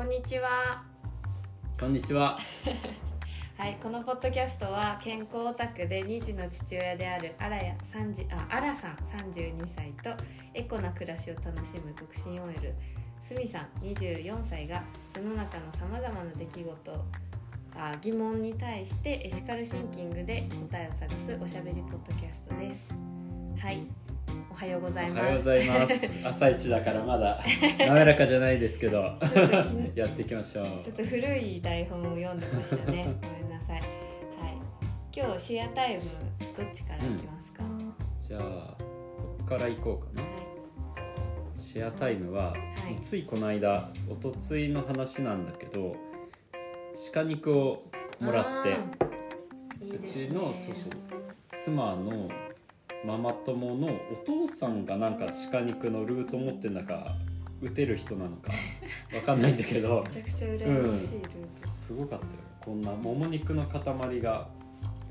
こんにちは。こんにちは。はい、このポッドキャストは健康オタクで2児の父親であるあらや30ああらさん32歳とエコな暮らしを楽しむ独身 OL すみさん24歳が世の中のさまざまな出来事あ疑問に対してエシカルシンキングで答えを探すおしゃべりポッドキャストです。はい、おはようございおます。はようございます。朝一だからまだ滑らかじゃないですけど、やっていきましょう。ちょっと古い台本を読んでましたね。ごめんなさい。はい。今日シェアタイムどっちからいきますか？じゃあここから行こうかな。シェアタイムは、いついこの間おとついの話なんだけど、鹿肉をもらって。う。ちのそうそう妻のママ友のお父さんがなんか鹿肉のルート持ってるのか打てる人なのか わかんないんだけどめちゃくちゃ羨ましいルート。すごかったよこんなもも肉の塊が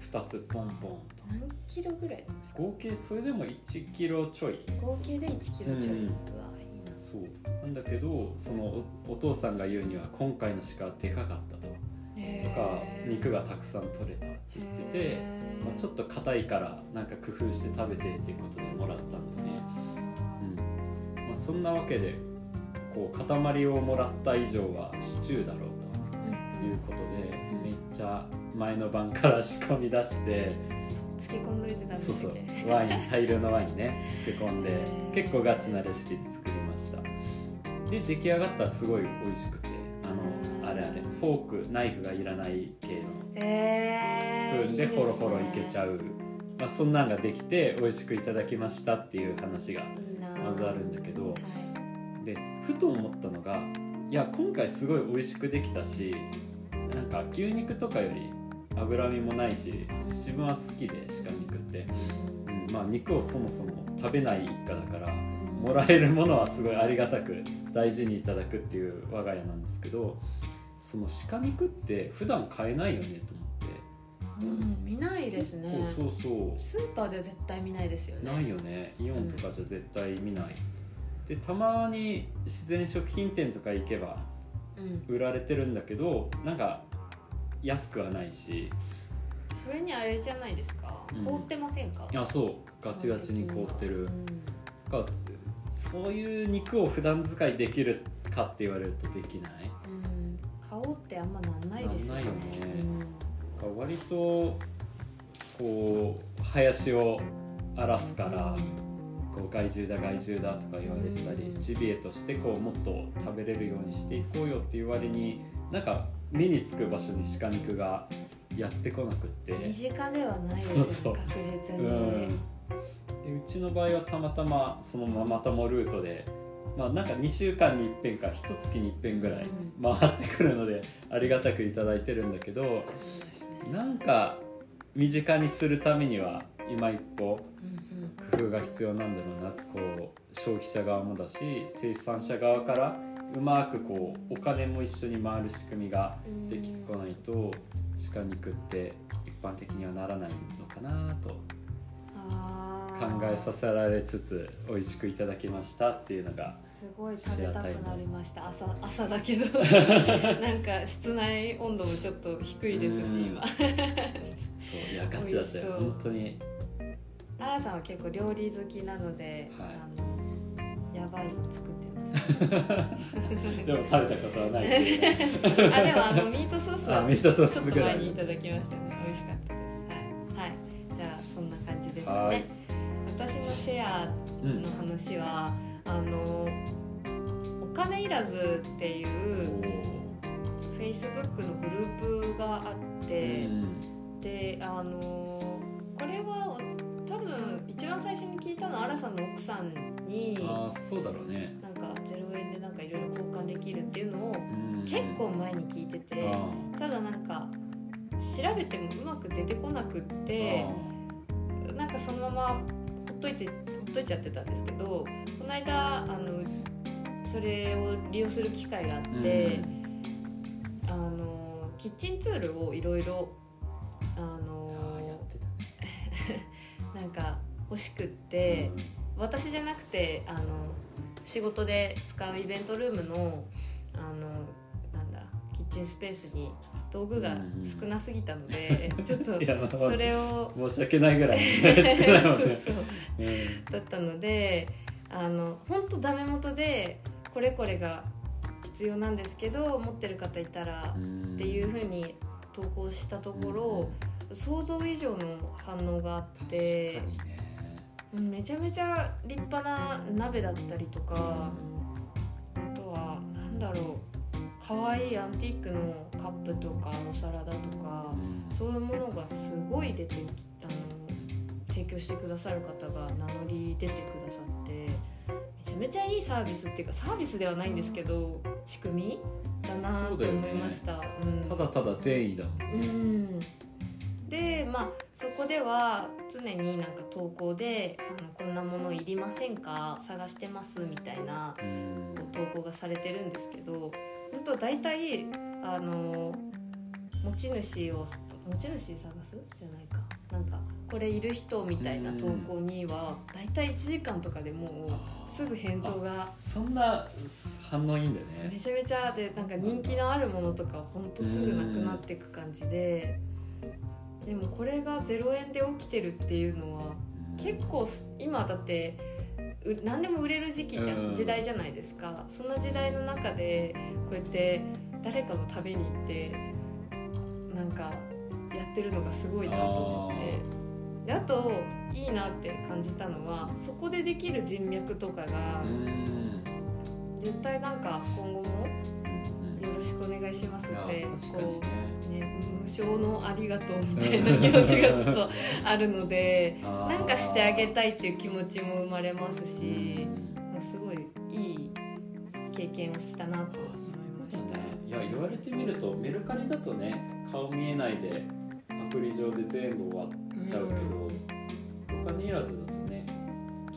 2つポンポンと何キロぐらいなんですか？合計それでも1キロちょい合計で1キロちょい。うんうわいいな。そうなんだけどそのおお父さんが言うには今回の鹿はでかかったととか肉がたくさん取れたって言ってて、まあ、ちょっと硬いからなんか工夫して食べてっていうことでもらったんだよね、うん。まあ、そんなわけでこう塊をもらった以上はシチューだろうということでうん。めっちゃ前の晩から仕込み出してつけ込んどいてたんでそうそう。ワイン大量のワインね。漬け込んで結構ガチなレシピで作りました。で出来上がったらすごい美味しくてフォークナイフがいらない系の。えースプーンでホロホロいけちう。ゃう。まあ、そんなんができて美味しくいただきましたっていう話が。まずあるんだけど。はでふと思ったのがいや今回すごい美味しくできたしなんか牛肉とかより脂身もないし自分は好きで鹿肉って、い。うんまあ、肉をそもそも食べない一家だからうん。もらえるものはすごいありがたく大事にいただくっていう我が家なんですけどその鹿肉って普段買えないよねと思って。うん、見ないですね。そうそうスーパーでは絶対見ないですよね。ないよねイオンとかじゃ絶対見ない、でたまに自然食品店とか行けばうん。売られてるんだけどなんか安くはないしそれにあれじゃないですか。うん凍ってませんか？あそうガチガチに凍ってるうんかそういう肉を普段使いできるかって言われるとできないうん。顔ってあんまなんないですよね。なね割とこう林を荒らすから、こう害獣だ害獣だとか言われてたり、うんジビエとしてこうもっと食べれるようにしていこうよっていう割になんか目につく場所に鹿肉がやってこなくって、うん身近ではないです。そうそう確実に。うん、でうちの場合はたまたまそのママ友ルートで、まあ、なんか2週間に一遍か1月に一遍ぐらい回ってくるのでありがたくいただいてるんだけどなんか身近にするためには今一歩工夫が必要なんだろうなこう消費者側もだし生産者側からうまくこうお金も一緒に回る仕組みができてこないと鹿肉って一般的にはならないのかなとえさせられつつ美味しくいただきましたっていうのがすごい食べたくなりました。朝朝だけど。なんか室内温度もちょっと低いですしうん。今。そういやガチだったよ。本当に。アラさんは結構料理好きなので、はい。あのやばいの作ってます、でも食べたことはない。あでもあのミートソースはあミートソースちょっと前にいただきましたね。美味しかったです。はい、はい、じゃあそんな感じですかはい。ね私のシェアうんの話はあのお金いらずっていおうー Facebook のグループがあって、うんであのこれは多分一番最初に聞いたのはアラさんの奥さんにああそうだろうね。なんか0円でなんかいろいろ交換できるっていうのをうん。結構前に聞いててあただなんか調べてもうまく出てこなくってなんかそのままほっといてほっといちゃってたんですけどこの間あのそれを利用する機会があって、あのキッチンツールをいろいろあのあーやってたなんか欲しくって、私じゃなくてあの仕事で使うイベントルームのあのチンスペースに道具が少なすぎたので、ちょっとそれを申し訳ないぐらいそうそう。うん。だったのであの本当ダメ元でこれこれが必要なんですけど持ってる方いたらっていうふうに投稿したところ、想像以上の反応があってね。うんめちゃめちゃ立派な鍋だったりとかあとはなんだろう可愛いアンティークのカップとかお皿だとかうんそういうものがすごい出てきあの提供してくださる方が名乗り出てくださってめちゃめちゃいいサービスっていうかサービスではないんですけど仕組みだなって思いました。うん。ただただ善意だもんうん。でまあそこでは常になんか投稿であの「こんなものいりませんか？探してます」みたいなうん。こう投稿がされてるんですけど本当大体あの持ち主を持ち主探すじゃないか。なんかこれいる人みたいな投稿には大体1時間とかでもうすぐ返答がそんな反応いいんだよね。めちゃめちゃでなんか人気のあるものとかほんとすぐなくなっていく感じででもこれが0円で起きてるっていうのは結構す今だってう何でも売れる時期じゃうん。ん時代じゃないですか。そんな時代の中でこうやって誰かの食べに行ってなんかやってるのがすごいなと思って。であといいなって感じたのはそこでできる人脈とかがうん。絶対なんか今後も願いしますってこね。うね無償のありがとうみたいな気持ちがずっとあるので なんかしてあげたいっていう気持ちも生まれますしうん。すごいいい経験をしたなと思いました。いや言われてみるとメルカリだとね顔見えないでアプリ上で全部終わっちゃうけど、お金いらずだとね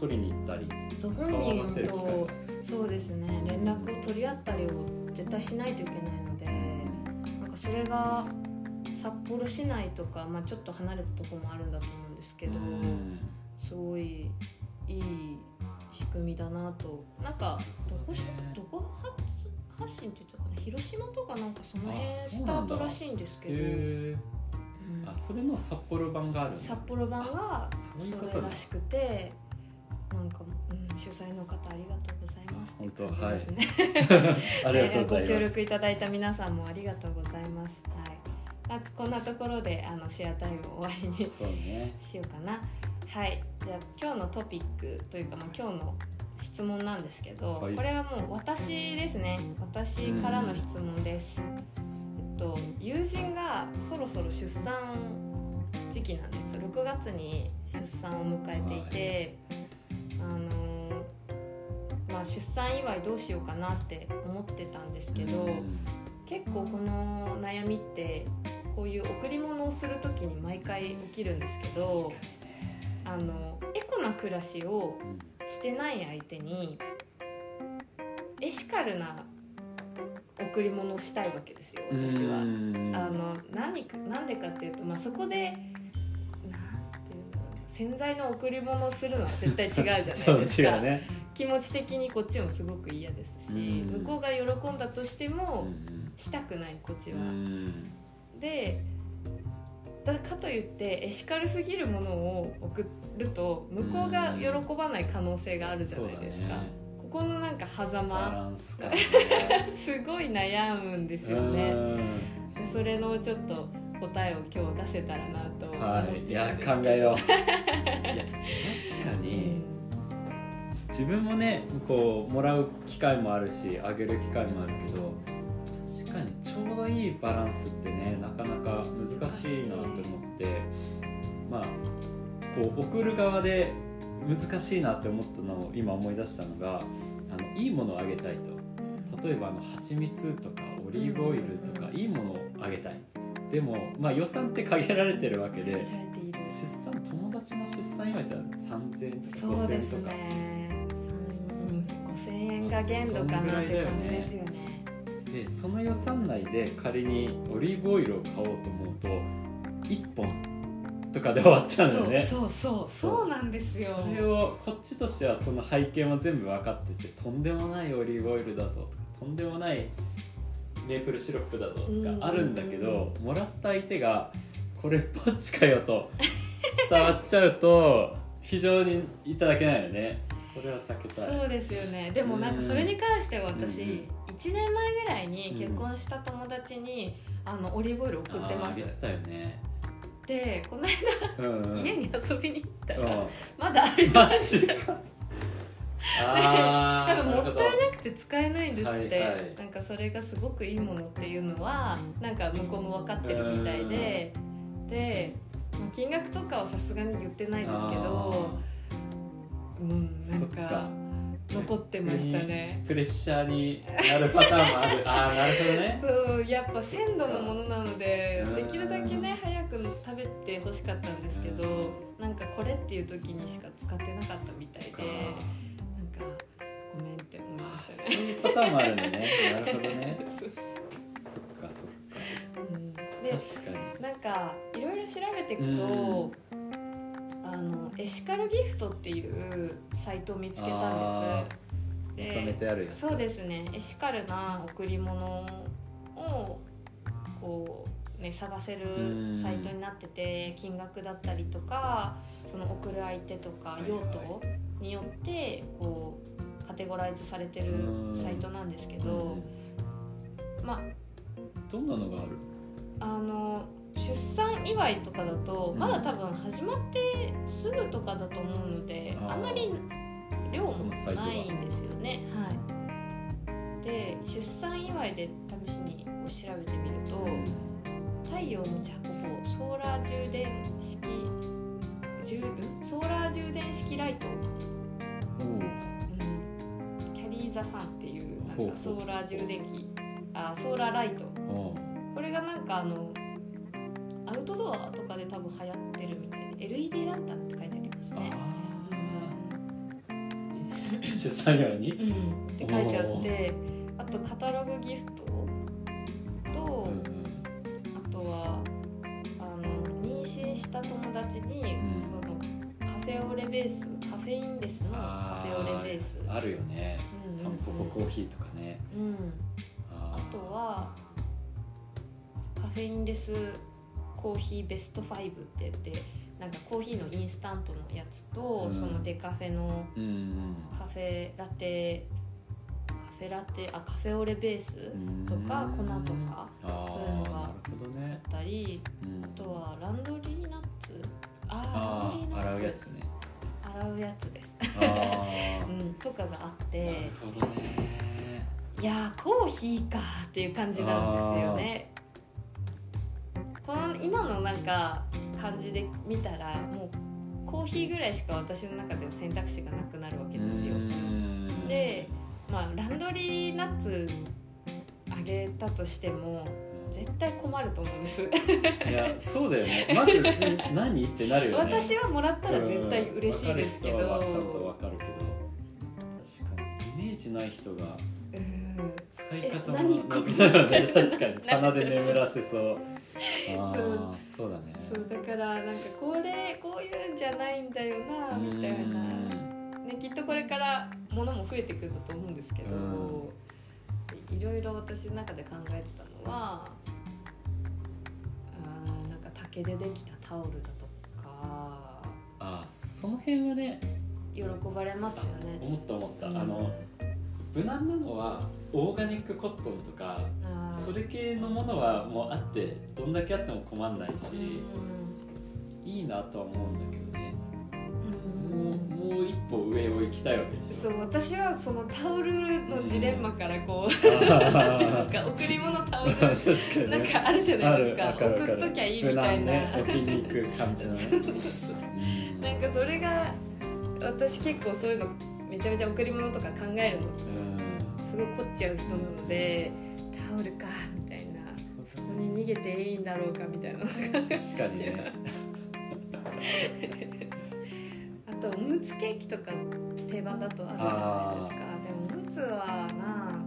取りに行ったりそう本人とそうですね連絡を取り合ったりを絶対しないといけなかそれが札幌市内とか、まあ、ちょっと離れたところもあるんだと思うんですけど、うん。すごいいい仕組みだなと。なんかどこしどこ発発信って言ったかな？広島とかなんかその辺あスタートらしいんですけど、あそれの札幌版がある札幌版がそれらしくてうん、主催の方ありがとうございます本当感じですね、ありがとうございご協ます力いただいた皆さんもありがとうございます、はい、あこんなところであのシェアタイムを終わりにね。しようかな。はい。じゃあ今日のトピックというか、まあ、今日の質問なんですけど、はい。これはもう私ですね。私からの質問です、えっと友人がそろそろ出産時期なんです。6月に出産を迎えていて、あのまあ出産祝いどうしようかなって思ってたんですけど、うん。結構この悩みってこういう贈り物をする時に毎回起きるんですけどあのエコな暮らしをしてない相手にエシカルな贈り物をしたいわけですよ私は。うん。あの何かなんでかっていうと、まあ、そこでなんていうんだろうな洗剤の贈り物をするのは絶対違うじゃないですか。違うね気持ち的にこっちもすごく嫌ですし、うん。向こうが喜んだとしても、うん。したくないこっちうは。ん。でだかといってエシカルすぎるものを送ると向こうが喜ばない可能性があるじゃないですか、ここのなんか狭バ間ね。すごい悩むんですよね。それのちょっと答えを今日出せたらなと思ってはい、いや考えよう。確かうにん自分もねこうもらう機会もあるしあげる機会もあるけど確かにちょうどいいバランスってねなかなか難しいなと思ってまあこう送る側で難しいなって思ったのを今思い出したのがあのいいものをあげたいと。例えばあの蜂蜜とかオリーブオイルとかうんいいものをあげたい。でも、まあ、予算って限られてるわけで出産友達の出産祝いって3000円とかそうで5000す円とか。ね5000円が限度かなって感じですよね。でその予算内で仮にオリーブオイルを買おうと思うと1本とかで終わっちゃうんだよね。そうそうそうそうなんですよ。それをこっちとしてはその背景も全部分かっててとんでもないオリーブオイルだぞとかとんでもないメープルシロップだぞとうんかあるんだけどもらった相手がこれっぽっちかよと伝わっちゃうと非常にいただけないよねそれは避けたい。そうですよね。でもなんかそれに関しては私、うん1年前ぐらいに結婚した友達に、あのオリーブオイル送ってます。あたよね。でこのうんうん。間家に遊びに行ったら、うん。まだありマましジか。あなんかもったいななくて使えないんですって、はいはい。なんかそれがすごくいいものっていうのはなんか向こうも分かってるみたいで。で、まあ、金額とかはさすがに言ってないですけどうんなんそっか。か残ってましたね。プレッシャーになるパターンもある。ああなるほどね。そうやっぱ鮮度のものなのでうん。できるだけね早く食べてほしかったんですけどなんかこれっていう時にしか使ってなかったみたいでなんかごめんって思いましたね。そういうパターンもあるんだね。なるほどね。そう。そっかそっか。うん。で確かに。なんかいろいろ調べていくと、あのエシカルギフトっていうサイトを見つけたんあです。まとめてあるやつ。そうですね。エシカルな贈り物をこう、ね、探せるサイトになってて金額だったりとかその送る相手とかはい用途によってこうカテゴライズされてるサイトなんですけうん。どまあどんなのがある？あの出産祝いとかだとうん。まだ多分始まってすぐとかだと思うので、あんまり量もないんですよね。はい、で出産祝いで試しにこう調べてみると太陽持ち運ぼうソーラー充電式ソーラー充電式ライト、う。ん、キャリーザさんっていうなんかソーラー充電器。あソーラーライト。おこれがなんかあのアウトドアとかで多分流行ってるみたいで LED ランタンって書いてありますあね。ー出産祝いに？うん、って書いてあってあとカタログギフトと、うんあとはあの妊娠した友達に、うん。そのカフェオレベースカフェインレスのカフェオレベース、あるよね。うん。うんタンポポコーヒーとかね。うん、ああとはカフェインレスコーヒーベスト5って言ってなんかコーヒーのインスタントのやつと、うん。そのデカフェのカフェラテカフェラテあカフェオレベースうん。とか粉とかそういうのがあったりうん。あとはランドリーナッツ。ああーランドリーナッツ。ー洗うやつね。洗うやつです、あ うん、とかがあっあてなるほどね。いやーコーヒーかっていう感じなんですよねこの今のなんか感じで見たらもうコーヒーぐらいしか私の中では選択肢がなくなるわけですよ。うん。でまあランドリーナッツあげたとしても絶対困ると思うんです。いやそうだよね。まずん何？ってなるよね。私はもらったら絶対嬉しいですけど。ちゃんとわかる。けど確かに。イメージない人がうん。使い方もえ何これね 確かに。棚で眠らせそう。あそう。あそうだね。そうだからなんかこれこういうんじゃないんだよなみたいな、ね、きっとこれからものも増えてくるんだと思うんですけど、いろいろ私の中で考えてたのはあーなんか竹でできたタオルだとかああその辺はね喜ばれますよね。思った思った、うん。あの無難なのはオーガニックコットンとかそれ系のものはもうあってどんだけあっても困んないし、いいなとは思うんだけどね。うんもうもう一歩上を行きたいわけでしょ。そう私はそのタオルのジレンマからこう、あなんていうんですか 贈り物タオルなんかあるじゃないですか。送っときゃいいみたいな、ね置きに行く感じのね。なんかそれが私結構そういうのめちゃめちゃ贈り物とか考えるのうん。すごい凝っちゃう人なのでタオルかみたいな。そこに逃げていいんだろうかみたいな。確かにね。あとおむつケーキとか定番だとあるじゃないですか。でもおむつはな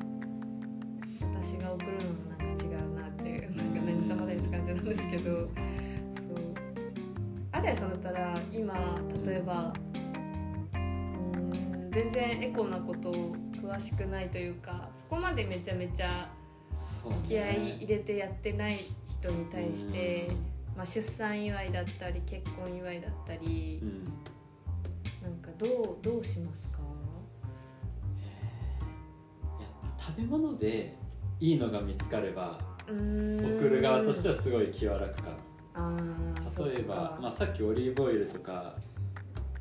私が送るのもなんか違うなっていうなんか何様だよって感じなんですけど。そう。あれさんだったら今例えばうーん全然エコなこと詳しくないというかそこまでめちゃめちゃ気合い入れてやってない人に対して、まあ、出産祝いだったり結婚祝いだったりう、ん、うんなんかどうどうしますか？いや食べ物でいいのが見つかれば送る側としてはすごい気は楽かあ例えば、まあ、さっきオリーブオイルとか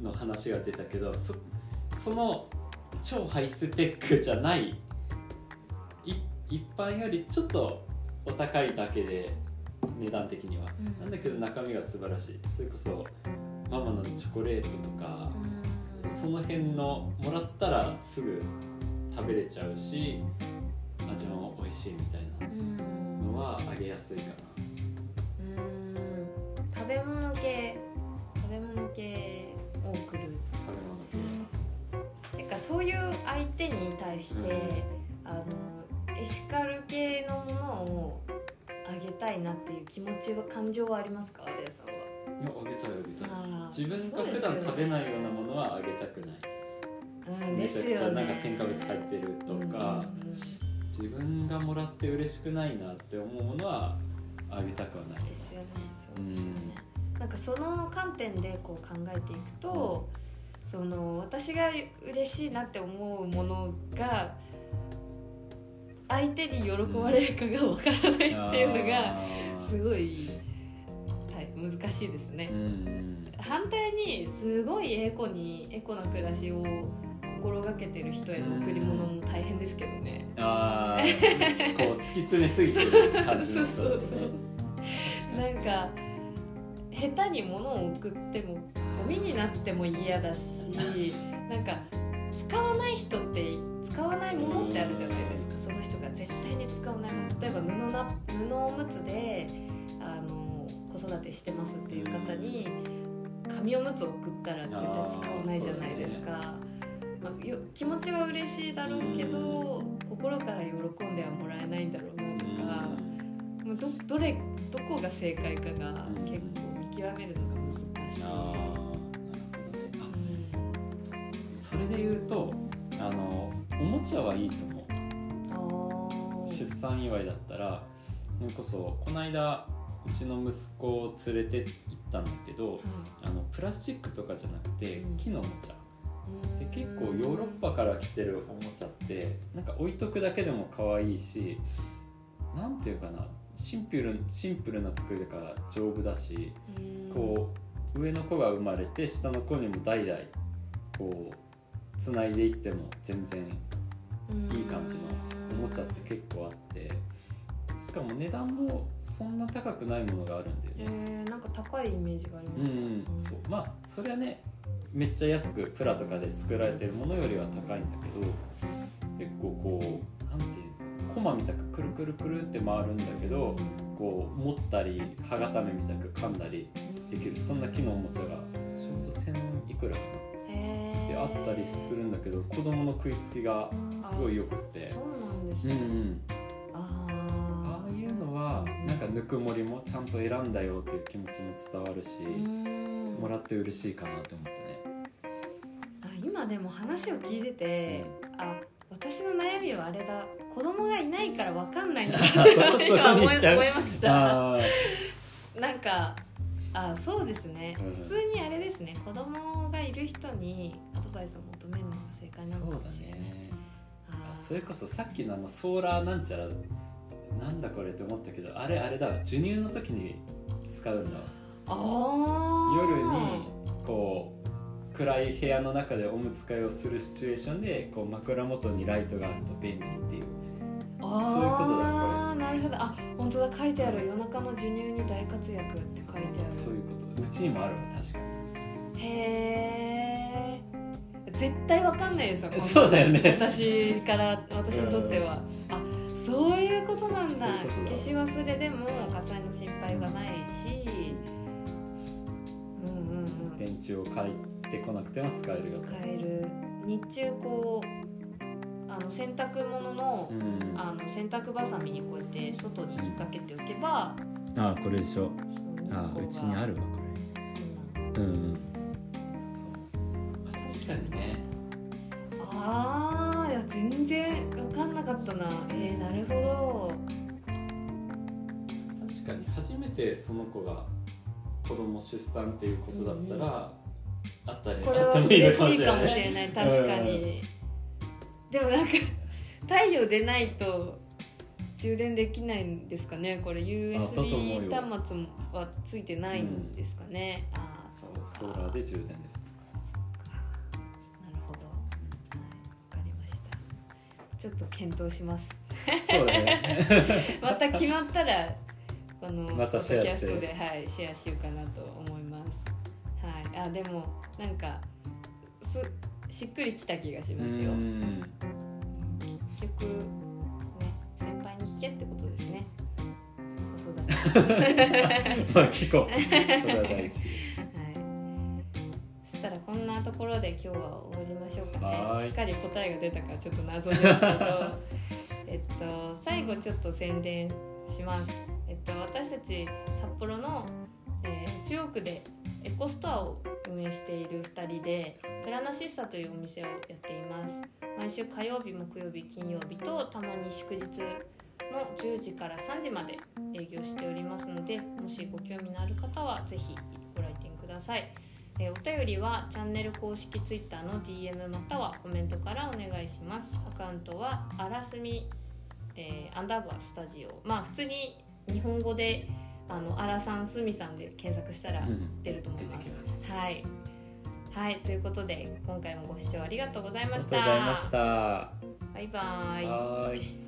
の話が出たけどそその超ハイスペックじゃないい一般よりちょっとお高いだけで値段的には、うん。なんだけど中身が素晴らしい。それこそママのチョコレートとか、その辺のもらったらすぐ食べれちゃうし味も美味しいみたいうん。なのはあげやすいかな。うん。食べ物系食べ物系を送る。食べ物系。てかそういう相手に対して、うん。あのエシカル系のものをあげたいなっていう気持ちは感情はありますか？レイさんは。いやあげたいあげたい。自分が普段食べないようなものはあげたくない。うん、めですよね。ちゃくちゃなんか添加物入ってるとか、自分がもらって嬉しくないなって思うものはあげたくはない。ですよねそうですよね、なんかその観点でこう考えていくと、その私が嬉しいなって思うものが相手に喜ばれるかがわからないっていうのがすごいはい難しいですね、うん反対にすごいエコにエコな暮らしを心がけてる人への贈り物も大変ですけどね、あーこう突き詰めすぎてる感じのね。そうそうそう。なんか下手に物を送ってもゴミになっても嫌だしなんか使わない人って使わないものってあるじゃないですかその人が絶対に使わないもの例えば布な布おむつであの子育てしてますっていう方に紙おむつを送ったら絶対使わないじゃないですか。まあ、よ気持ちは嬉しいだろうけど心から喜んではもらえないんだろうなとか、まあどどれどこが正解かがうん結構見極めるのが難しい。それで言うとあのおもちゃはいいと思う。出産祝いだったらそれこそこの間うちの息子を連れて行ったんだけどあのプラスチックとかじゃなくてうん。木のおもちゃ。うん。で結構ヨーロッパから来てるおもちゃってなんか置いとくだけでも可愛いしなんていうかなシンプルシンプルな作りだから丈夫だしうん。こう上の子が生まれて下の子にも代々こうつないでいっても全然いい感じのおもちゃって結構あってしかも値段もそんな高くないものがあるんだよね。えー、なんか高いイメージがありうますん、そう。まあそれはねめっちゃ安くプラとかで作られてるものよりは高いんだけど結構こうなんていうのコマみたくくるくるくるって回るんだけどこう持ったり歯固めみたく噛んだりできる。そんな木のおもちゃがちょうど1000いくらかなあったりするんだけど子供の食いつきがすごいよくって。そうなんですね、うんうん。あああいうのはなんかぬくもりもちゃんと選んだよっていう気持ちも伝わるしもらって嬉しいかなって思ってね。あ今でも話を聞いててあ私の悩みはあれだ。子供がいないから分かんないんだって 今思いました。あなんかあそうですね、うん。普通にあれですね。子供る人にアドバイスを求めるのが正解なのかもしれない、ねああそれこそさっきのあのソーラーなんちゃらなんだこれって思ったけどあれあれだ授乳の時に使うんだわ。あー。夜にこう暗い部屋の中でおむつ替えをするシチュエーションでこう枕元にライトがあると便利っていう。あそういうことだあーなるほど。あ本当だ。書いてある夜中の授乳に大活躍って書いてある。そういうこと。うちにもあるわ確かに。へえ絶対わかんないですよそうだよね。私から私にとっては、あそういうことなんだ。消し忘れでも火災の心配がないし。うんうんうん。電池を変えてこなくても使えるよ。使える。日中こうあの洗濯物の,、うん。あの洗濯ばさみにこうやって外に引っ掛けておけば、あこれでしょ。あ光がうちにあるわこれ。うんうん確かにね。ああいや全然分かんなかったな。えー、なるほ確かに初めてその子が子供出産っていうことだったら、あったりどこれは嬉しいかもしれない。確かに、でもなんか太陽でないと充電できないんですかね。これ USB よ。端末はついてないんですかね、ああそそうソーラーで充電ですちょっと検討します。そうだね。また決まったらこのポッドキャストで、はい、シェアしようかなと思います。はい。あでもなんかすしっくりきた気がしうますよ。ん。結局ね先輩に聞けってことですね。子育て。まあ聞こうしたらこんなところで今日は終わりましょうかね。しっかり答えが出たかちょっと謎ですけど。えっと最後ちょっと宣伝します。えっと私たち札幌の、えー中央区でエコストアを運営している2人でプラナシスタというお店をやっています。毎週火曜日木曜日金曜日とたまに祝日の10時から3時まで営業しておりますのでもしご興味のある方はぜひご来店ください、えーお便りはチャンネル公式 Twitter の DM またはコメントからお願いします。アカウントはあらすみ、えーアンダーバースタジオ。まあ普通に日本語であのアラさんすみさんで検索したらうん。出ると思います,、出てきます。はい。はいということで今回もご視聴ありがとうございありがましたとうございました。バイバイ